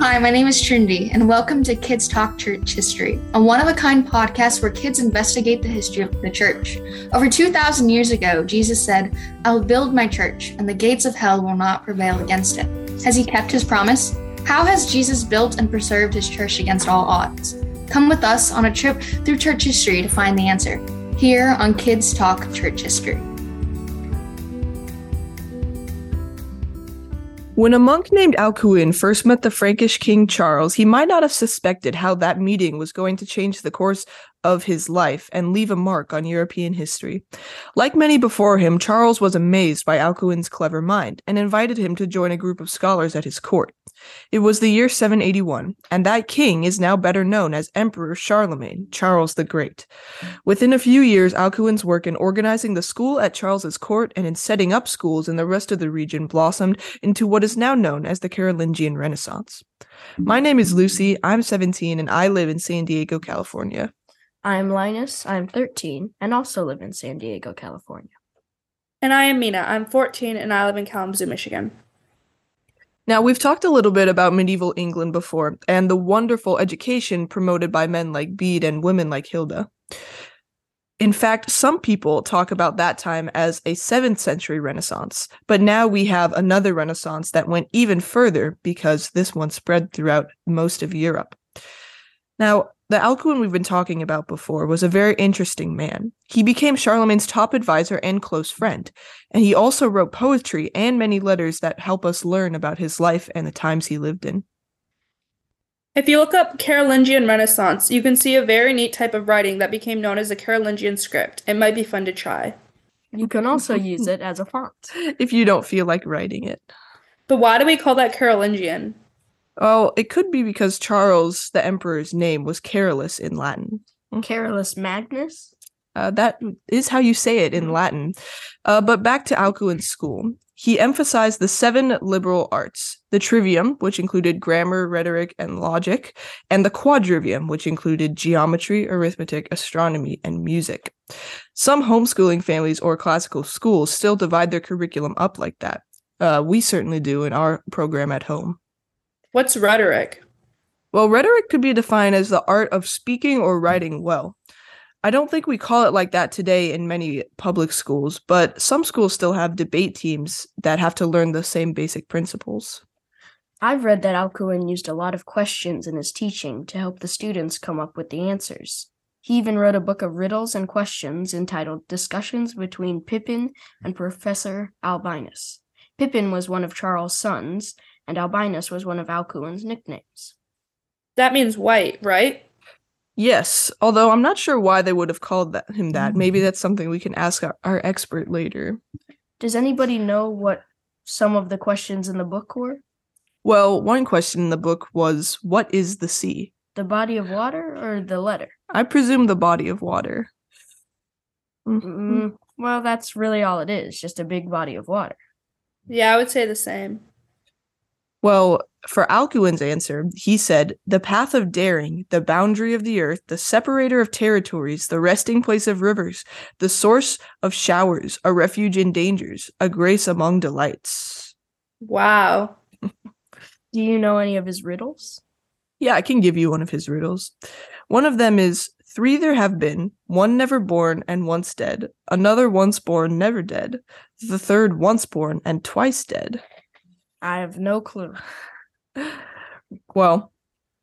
Hi, my name is Trinity, and welcome to Kids Talk Church History, a one of a kind podcast where kids investigate the history of the church. Over 2,000 years ago, Jesus said, I will build my church, and the gates of hell will not prevail against it. Has he kept his promise? How has Jesus built and preserved his church against all odds? Come with us on a trip through church history to find the answer, here on Kids Talk Church History. When a monk named Alcuin first met the Frankish king Charles, he might not have suspected how that meeting was going to change the course of his life and leave a mark on European history. Like many before him, Charles was amazed by Alcuin's clever mind and invited him to join a group of scholars at his court. It was the year 781, and that king is now better known as Emperor Charlemagne, Charles the Great. Within a few years, Alcuin's work in organizing the school at Charles's court and in setting up schools in the rest of the region blossomed into what is now known as the Carolingian Renaissance. My name is Lucy, I'm 17, and I live in San Diego, California. I'm Linus, I'm 13, and also live in San Diego, California. And I am Mina, I'm 14, and I live in Kalamazoo, Michigan. Now, we've talked a little bit about medieval England before and the wonderful education promoted by men like Bede and women like Hilda. In fact, some people talk about that time as a 7th century Renaissance, but now we have another Renaissance that went even further because this one spread throughout most of Europe. Now, the Alcuin we've been talking about before was a very interesting man. He became Charlemagne's top advisor and close friend, and he also wrote poetry and many letters that help us learn about his life and the times he lived in. If you look up Carolingian Renaissance, you can see a very neat type of writing that became known as the Carolingian script. It might be fun to try. You can also use it as a font. If you don't feel like writing it. But why do we call that Carolingian? Oh, it could be because Charles, the emperor's name, was Carolus in Latin. Carolus Magnus? Uh, that is how you say it in Latin. Uh, but back to Alcuin's school. He emphasized the seven liberal arts the trivium, which included grammar, rhetoric, and logic, and the quadrivium, which included geometry, arithmetic, astronomy, and music. Some homeschooling families or classical schools still divide their curriculum up like that. Uh, we certainly do in our program at home. What's rhetoric? Well, rhetoric could be defined as the art of speaking or writing well. I don't think we call it like that today in many public schools, but some schools still have debate teams that have to learn the same basic principles. I've read that Alcuin used a lot of questions in his teaching to help the students come up with the answers. He even wrote a book of riddles and questions entitled Discussions Between Pippin and Professor Albinus. Pippin was one of Charles' sons, and Albinus was one of Alcuin's nicknames. That means white, right? Yes, although I'm not sure why they would have called that, him that. Maybe that's something we can ask our, our expert later. Does anybody know what some of the questions in the book were? Well, one question in the book was what is the sea? The body of water or the letter? I presume the body of water. Mm-hmm. Mm, well, that's really all it is, just a big body of water. Yeah, I would say the same. Well, for Alcuin's answer, he said, The path of daring, the boundary of the earth, the separator of territories, the resting place of rivers, the source of showers, a refuge in dangers, a grace among delights. Wow. Do you know any of his riddles? Yeah, I can give you one of his riddles. One of them is Three there have been, one never born and once dead, another once born, never dead, the third once born and twice dead. I have no clue. Well,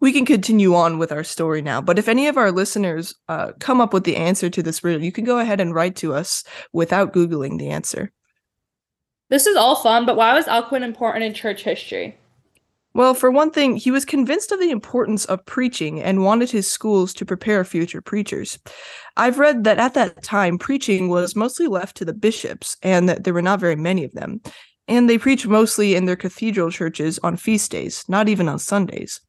we can continue on with our story now, but if any of our listeners uh, come up with the answer to this riddle, you can go ahead and write to us without Googling the answer. This is all fun, but why was Alcuin important in church history? Well, for one thing, he was convinced of the importance of preaching and wanted his schools to prepare future preachers. I've read that at that time, preaching was mostly left to the bishops, and that there were not very many of them. And they preached mostly in their cathedral churches on feast days, not even on Sundays.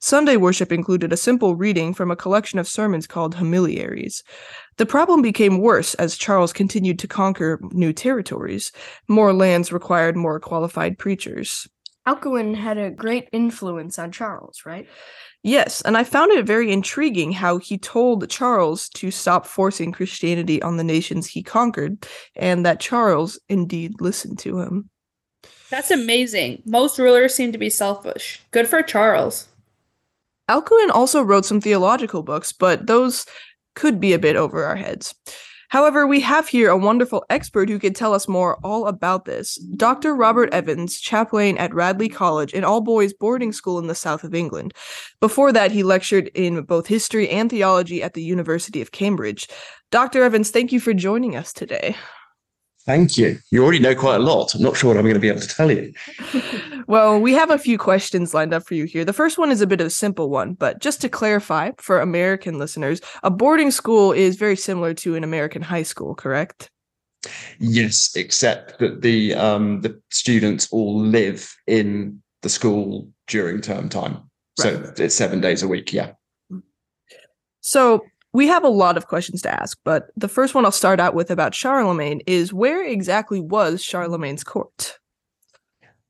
Sunday worship included a simple reading from a collection of sermons called homiliaries. The problem became worse as Charles continued to conquer new territories. More lands required more qualified preachers. Alcuin had a great influence on Charles, right? Yes, and I found it very intriguing how he told Charles to stop forcing Christianity on the nations he conquered, and that Charles indeed listened to him. That's amazing. Most rulers seem to be selfish. Good for Charles. Alcuin also wrote some theological books, but those could be a bit over our heads. However, we have here a wonderful expert who could tell us more all about this. Dr. Robert Evans, chaplain at Radley College, an all boys boarding school in the south of England. Before that, he lectured in both history and theology at the University of Cambridge. Dr. Evans, thank you for joining us today. Thank you. You already know quite a lot. I'm not sure what I'm going to be able to tell you. well, we have a few questions lined up for you here. The first one is a bit of a simple one, but just to clarify for American listeners, a boarding school is very similar to an American high school, correct? Yes, except that the um, the students all live in the school during term time. Right. So it's seven days a week. Yeah. So we have a lot of questions to ask, but the first one I'll start out with about Charlemagne is where exactly was Charlemagne's court?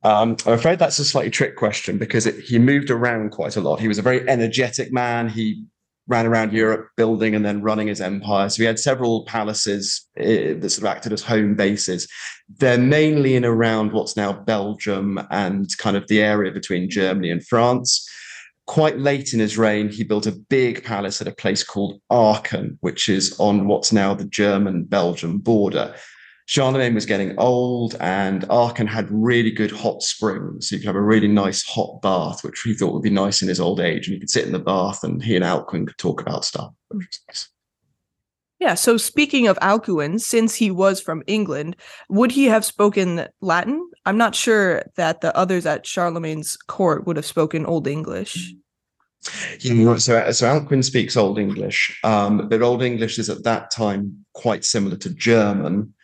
Um, I'm afraid that's a slightly trick question because it, he moved around quite a lot. He was a very energetic man. He ran around Europe building and then running his empire. So he had several palaces uh, that sort of acted as home bases. They're mainly in around what's now Belgium and kind of the area between Germany and France quite late in his reign, he built a big palace at a place called Aachen, which is on what's now the German Belgium border. Charlemagne was getting old, and Aachen had really good hot springs. So you could have a really nice hot bath, which he thought would be nice in his old age. And he could sit in the bath, and he and Alcuin could talk about stuff. Yeah. So speaking of Alcuin, since he was from England, would he have spoken Latin? I'm not sure that the others at Charlemagne's court would have spoken Old English. Yeah, so, so Alcuin speaks Old English, um, but Old English is at that time quite similar to German,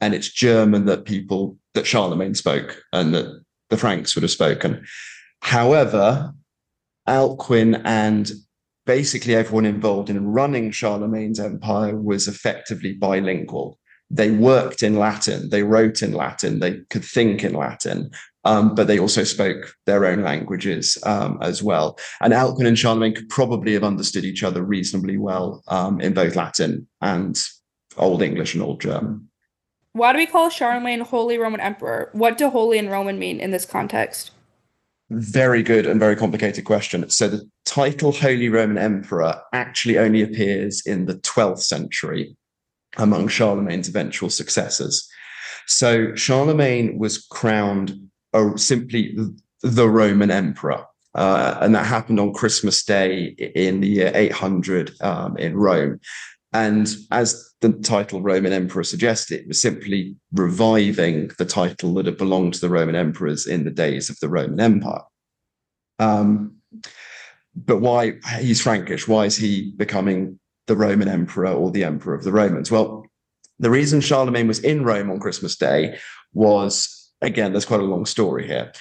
and it's German that people that Charlemagne spoke and that the Franks would have spoken. However, Alcuin and basically everyone involved in running Charlemagne's empire was effectively bilingual they worked in Latin, they wrote in Latin, they could think in Latin, um, but they also spoke their own languages um, as well. And Alcuin and Charlemagne could probably have understood each other reasonably well um, in both Latin and Old English and Old German. Why do we call Charlemagne Holy Roman Emperor? What do Holy and Roman mean in this context? Very good and very complicated question. So the title Holy Roman Emperor actually only appears in the 12th century among Charlemagne's eventual successors. So Charlemagne was crowned uh, simply the Roman emperor. Uh, and that happened on Christmas Day in the year 800 um, in Rome. And as the title Roman Emperor suggested, it was simply reviving the title that had belonged to the Roman emperors in the days of the Roman Empire. Um, but why he's Frankish? Why is he becoming the Roman emperor or the emperor of the Romans? Well, the reason Charlemagne was in Rome on Christmas Day was, again, there's quite a long story here.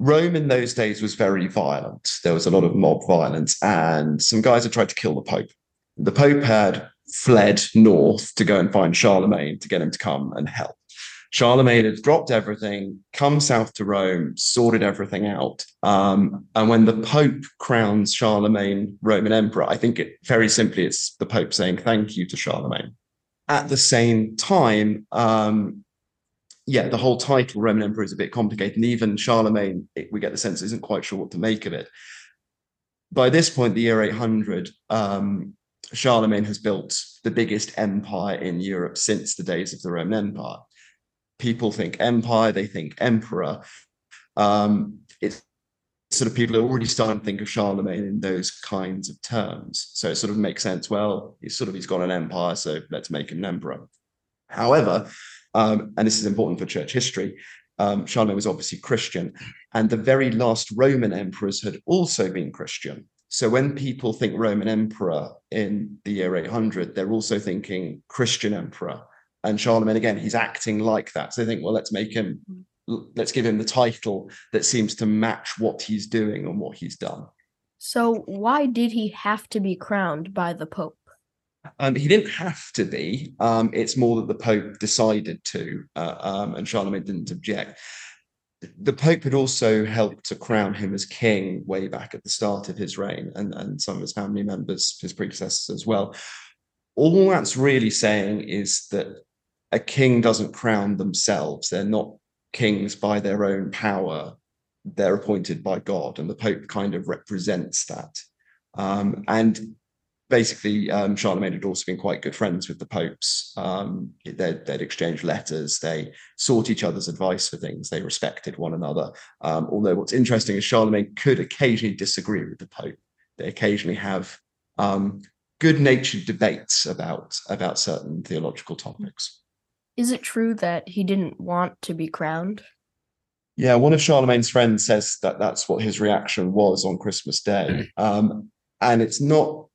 Rome in those days was very violent. There was a lot of mob violence, and some guys had tried to kill the Pope. The Pope had fled north to go and find Charlemagne to get him to come and help. Charlemagne had dropped everything, come south to Rome, sorted everything out. Um, and when the Pope crowns Charlemagne Roman Emperor, I think it very simply it's the Pope saying thank you to Charlemagne. At the same time, um, yeah, the whole title Roman Emperor is a bit complicated, and even Charlemagne, it, we get the sense isn't quite sure what to make of it. By this point, the year 800, um, Charlemagne has built the biggest empire in Europe since the days of the Roman Empire people think empire, they think emperor. Um, it's sort of people are already starting to think of Charlemagne in those kinds of terms. So it sort of makes sense. Well, he's sort of he's got an empire, so let's make him an emperor. However, um, and this is important for church history, um, Charlemagne was obviously Christian, and the very last Roman emperors had also been Christian. So when people think Roman emperor in the year 800, they're also thinking Christian emperor and Charlemagne again, he's acting like that. So they think, well, let's make him, let's give him the title that seems to match what he's doing and what he's done. So why did he have to be crowned by the Pope? Um, he didn't have to be. Um, it's more that the Pope decided to, uh, um, and Charlemagne didn't object. The Pope had also helped to crown him as king way back at the start of his reign, and, and some of his family members, his predecessors as well. All that's really saying is that a king doesn't crown themselves. They're not kings by their own power. They're appointed by God, and the Pope kind of represents that. Um, and basically, um, Charlemagne had also been quite good friends with the popes. Um, they'd, they'd exchanged letters, they sought each other's advice for things, they respected one another. Um, although, what's interesting is Charlemagne could occasionally disagree with the Pope. They occasionally have um, good natured debates about, about certain theological topics. Is it true that he didn't want to be crowned? Yeah, one of Charlemagne's friends says that that's what his reaction was on Christmas Day. Um, and it's not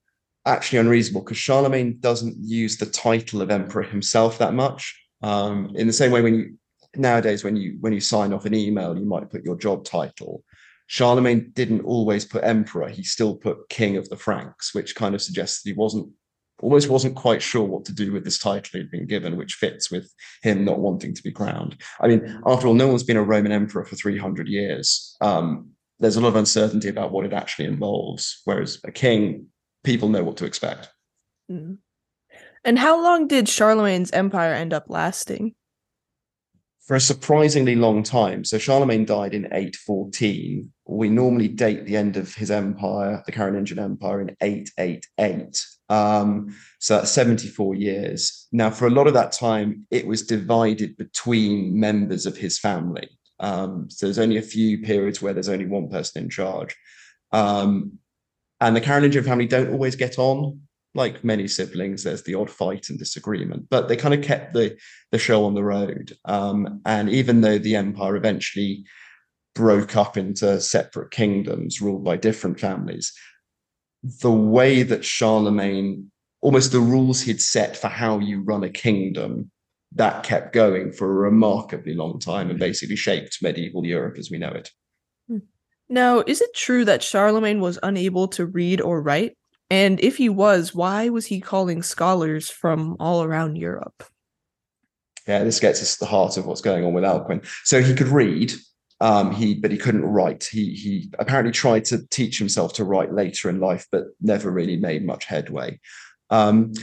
actually unreasonable because Charlemagne doesn't use the title of emperor himself that much. Um, in the same way, when you nowadays when you when you sign off an email, you might put your job title. Charlemagne didn't always put emperor; he still put king of the Franks, which kind of suggests that he wasn't almost wasn't quite sure what to do with this title he'd been given, which fits with him not wanting to be crowned. I mean, after all, no one's been a Roman emperor for 300 years. Um, there's a lot of uncertainty about what it actually involves, whereas a king people know what to expect. Mm. And how long did Charlemagne's empire end up lasting? For a surprisingly long time. So Charlemagne died in 814. We normally date the end of his empire, the Carolingian Empire, in 888. Um, so that's 74 years. Now, for a lot of that time, it was divided between members of his family. Um, so there's only a few periods where there's only one person in charge. Um, and the Carolingian family don't always get on. Like many siblings, there's the odd fight and disagreement, but they kind of kept the the show on the road. Um, and even though the empire eventually broke up into separate kingdoms ruled by different families, the way that Charlemagne, almost the rules he'd set for how you run a kingdom, that kept going for a remarkably long time and basically shaped medieval Europe as we know it. Hmm. Now, is it true that Charlemagne was unable to read or write? And if he was, why was he calling scholars from all around Europe? Yeah, this gets us to the heart of what's going on with Alcuin. So he could read, um, he but he couldn't write. He he apparently tried to teach himself to write later in life, but never really made much headway. Um,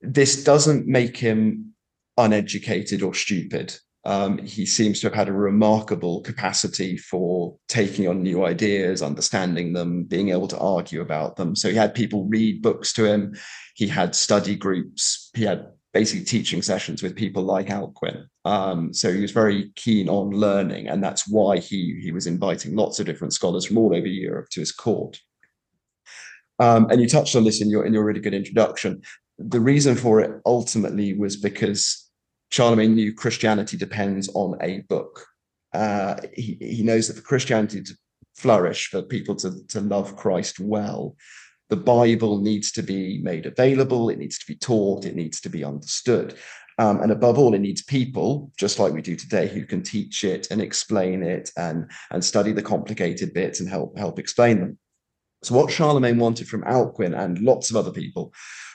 this doesn't make him uneducated or stupid um, he seems to have had a remarkable capacity for taking on new ideas, understanding them, being able to argue about them. So he had people read books to him. He had study groups. He had basically teaching sessions with people like Alcuin. Um, so he was very keen on learning, and that's why he he was inviting lots of different scholars from all over Europe to his court. Um, and you touched on this in your in your really good introduction. The reason for it ultimately was because Charlemagne knew Christianity depends on a book. Uh, he, he knows that for Christianity to flourish, for people to, to love Christ well, the Bible needs to be made available, it needs to be taught, it needs to be understood. Um, and above all, it needs people, just like we do today, who can teach it and explain it and, and study the complicated bits and help, help explain them. So, what Charlemagne wanted from Alcuin and lots of other people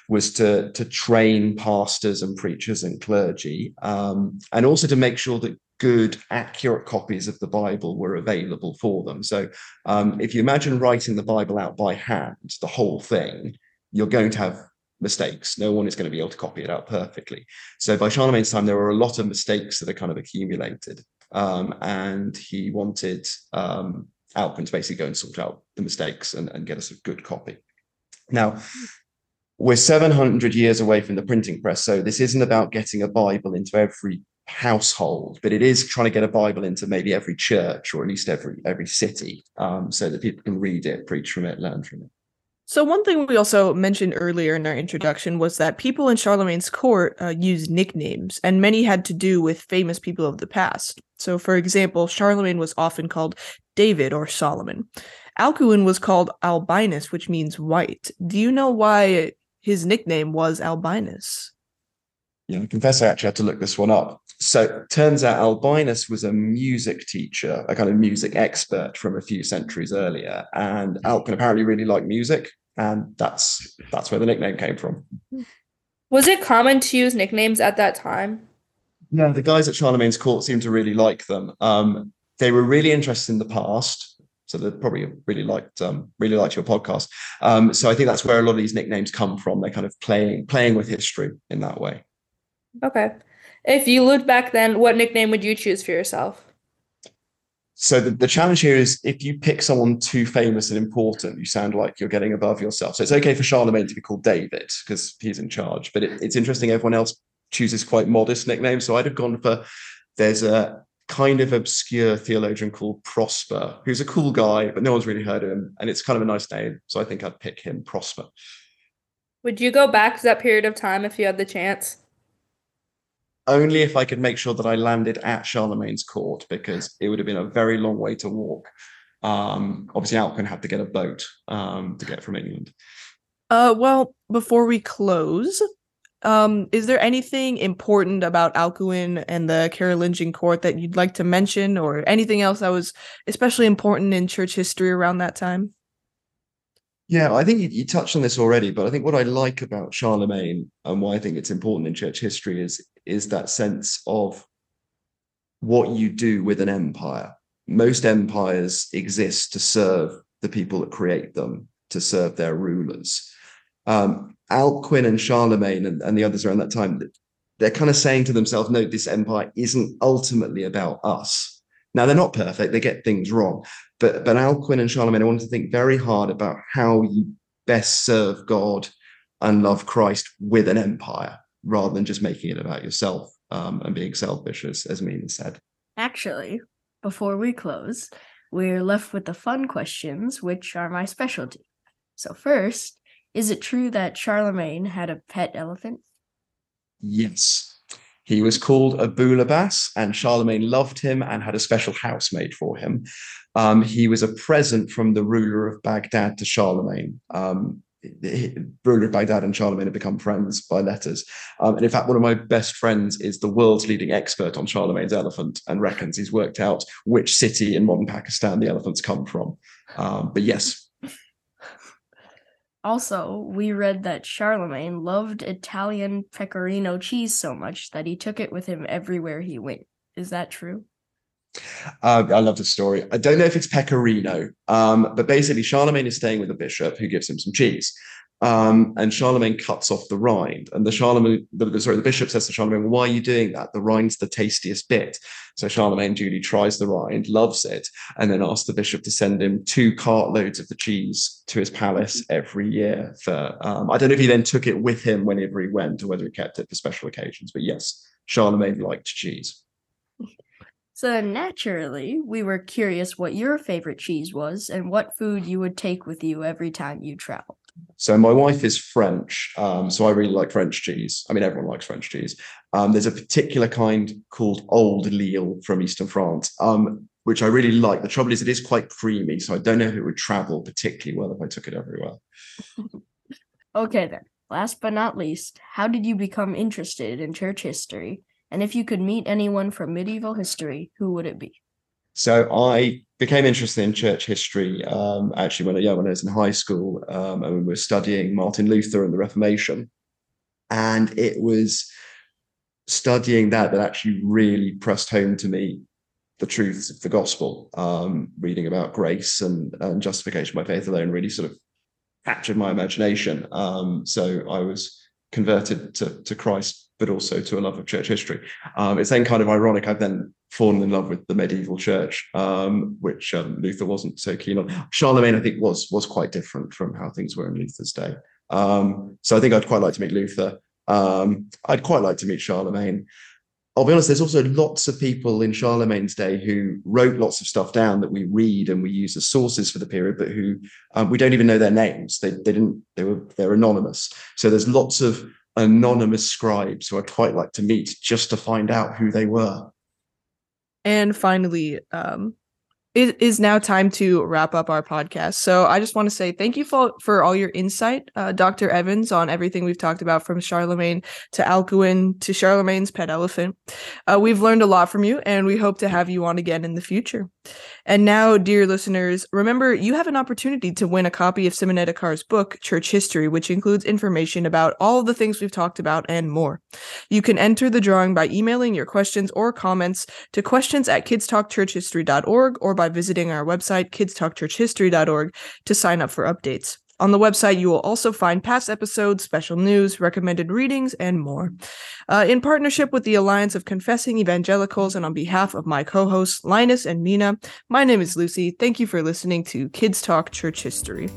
was to to train pastors and preachers and clergy, um, and also to make sure that good, accurate copies of the Bible were available for them. So, um, if you imagine writing the Bible out by hand, the whole thing, you're going to have mistakes. No one is going to be able to copy it out perfectly. So, by Charlemagne's time, there were a lot of mistakes that are kind of accumulated, um, and he wanted um, Alcuin to basically go and sort out the mistakes and, and get us a good copy. Now, we're 700 years away from the printing press. So this isn't about getting a Bible into every household, but it is trying to get a Bible into maybe every church or at least every every city, um, so that people can read it, preach from it, learn from it. So one thing we also mentioned earlier in our introduction was that people in Charlemagne's court uh, used nicknames, and many had to do with famous people of the past. So, for example, Charlemagne was often called David or Solomon. Alcuin was called Albinus, which means white. Do you know why his nickname was Albinus. Yeah, I confess I actually had to look this one up. So turns out Albinus was a music teacher, a kind of music expert from a few centuries earlier. And Alcuin apparently really liked music, and that's that's where the nickname came from. Was it common to use nicknames at that time? Yeah, the guys at Charlemagne's court seemed to really like them. Um, they were really interested in the past so they probably really liked um, really liked your podcast. Um, so I think that's where a lot of these nicknames come from. They're kind of playing playing with history in that way. Okay. If you lived back then, what nickname would you choose for yourself? so the, the challenge here is if you pick someone too famous and important, you sound like you're getting above yourself. So it's okay for Charlemagne to be called David because he's in charge. But it, it's interesting, everyone else chooses quite modest nicknames. So I'd have gone for there's a kind of obscure theologian called Prosper, who's a cool guy, but no one's really heard of him. And it's kind of a nice name. So I think I'd pick him, Prosper. Would you go back to that period of time if you had the chance? Only if I could make sure that I landed at Charlemagne's court because it would have been a very long way to walk. Um, obviously, Alcuin had to get a boat um, to get from England. Uh, well, before we close, um, is there anything important about Alcuin and the Carolingian court that you'd like to mention, or anything else that was especially important in church history around that time? Yeah, I think you, you, touched on this already, but I think what I like about Charlemagne and why I think it's important in church history is is that sense of what you do with an empire. Most empires exist to serve the people that create them, to serve their rulers. Um, Alcuin and Charlemagne and, and the others around that time, they're kind of saying to themselves, no, this empire isn't ultimately about us now they're not perfect; they get things wrong. But but Alcuin and Charlemagne, I want to think very hard about how you best serve God and love Christ with an empire, rather than just making it about yourself um, and being selfish, as as Mina said. Actually, before we close, we're left with the fun questions, which are my specialty. So first, is it true that Charlemagne had a pet elephant? Yes. He was called Abul-Abbas, and Charlemagne loved him and had a special house made for him. Um, he was a present from the ruler of Baghdad to Charlemagne. Um, ruler of Baghdad and Charlemagne had become friends by letters. Um, and in fact, one of my best friends is the world's leading expert on Charlemagne's elephant and reckons he's worked out which city in modern Pakistan the elephants come from. Um, but yes, also, we read that Charlemagne loved Italian pecorino cheese so much that he took it with him everywhere he went. Is that true? Uh, I love the story. I don't know if it's pecorino, um, but basically, Charlemagne is staying with a bishop who gives him some cheese. Um, and Charlemagne cuts off the rind. And the Charlemagne, the, sorry, the bishop says to Charlemagne, "Why are you doing that? The rind's the tastiest bit." So Charlemagne duly tries the rind, loves it, and then asks the bishop to send him two cartloads of the cheese to his palace every year. For um, I don't know if he then took it with him whenever he went, or whether he kept it for special occasions. But yes, Charlemagne liked cheese. So naturally, we were curious what your favorite cheese was and what food you would take with you every time you traveled. So my wife is French, um, so I really like French cheese. I mean, everyone likes French cheese. Um, there's a particular kind called Old Lille from Eastern France, um, which I really like. The trouble is, it is quite creamy, so I don't know if it would travel particularly well if I took it everywhere. okay, then. Last but not least, how did you become interested in church history? And if you could meet anyone from medieval history, who would it be? So I became interested in church history um, actually when, yeah, when I was in high school um, and we were studying Martin Luther and the Reformation. And it was studying that that actually really pressed home to me the truths of the gospel. Um, reading about grace and, and justification by faith alone really sort of captured my imagination. Um, so I was converted to, to Christ, but also to a love of church history. Um, it's then kind of ironic. I've then fallen in love with the medieval church, um, which um, Luther wasn't so keen on. Charlemagne, I think, was was quite different from how things were in Luther's day. Um, so I think I'd quite like to meet Luther. Um, I'd quite like to meet Charlemagne. I'll be honest, there's also lots of people in Charlemagne's day who wrote lots of stuff down that we read and we use as sources for the period, but who um, we don't even know their names. They, they didn't, they were, they're anonymous. So there's lots of anonymous scribes who I'd quite like to meet just to find out who they were. And finally, um, it is now time to wrap up our podcast. So I just want to say thank you for, for all your insight, uh, Dr. Evans, on everything we've talked about from Charlemagne to Alcuin to Charlemagne's pet elephant. Uh, we've learned a lot from you, and we hope to have you on again in the future. And now, dear listeners, remember you have an opportunity to win a copy of Simonetta Carr's book, Church History, which includes information about all the things we've talked about and more. You can enter the drawing by emailing your questions or comments to questions at kidstalkchurchhistory.org or by visiting our website, kidstalkchurchhistory.org, to sign up for updates. On the website, you will also find past episodes, special news, recommended readings, and more. Uh, in partnership with the Alliance of Confessing Evangelicals and on behalf of my co hosts, Linus and Mina, my name is Lucy. Thank you for listening to Kids Talk Church History.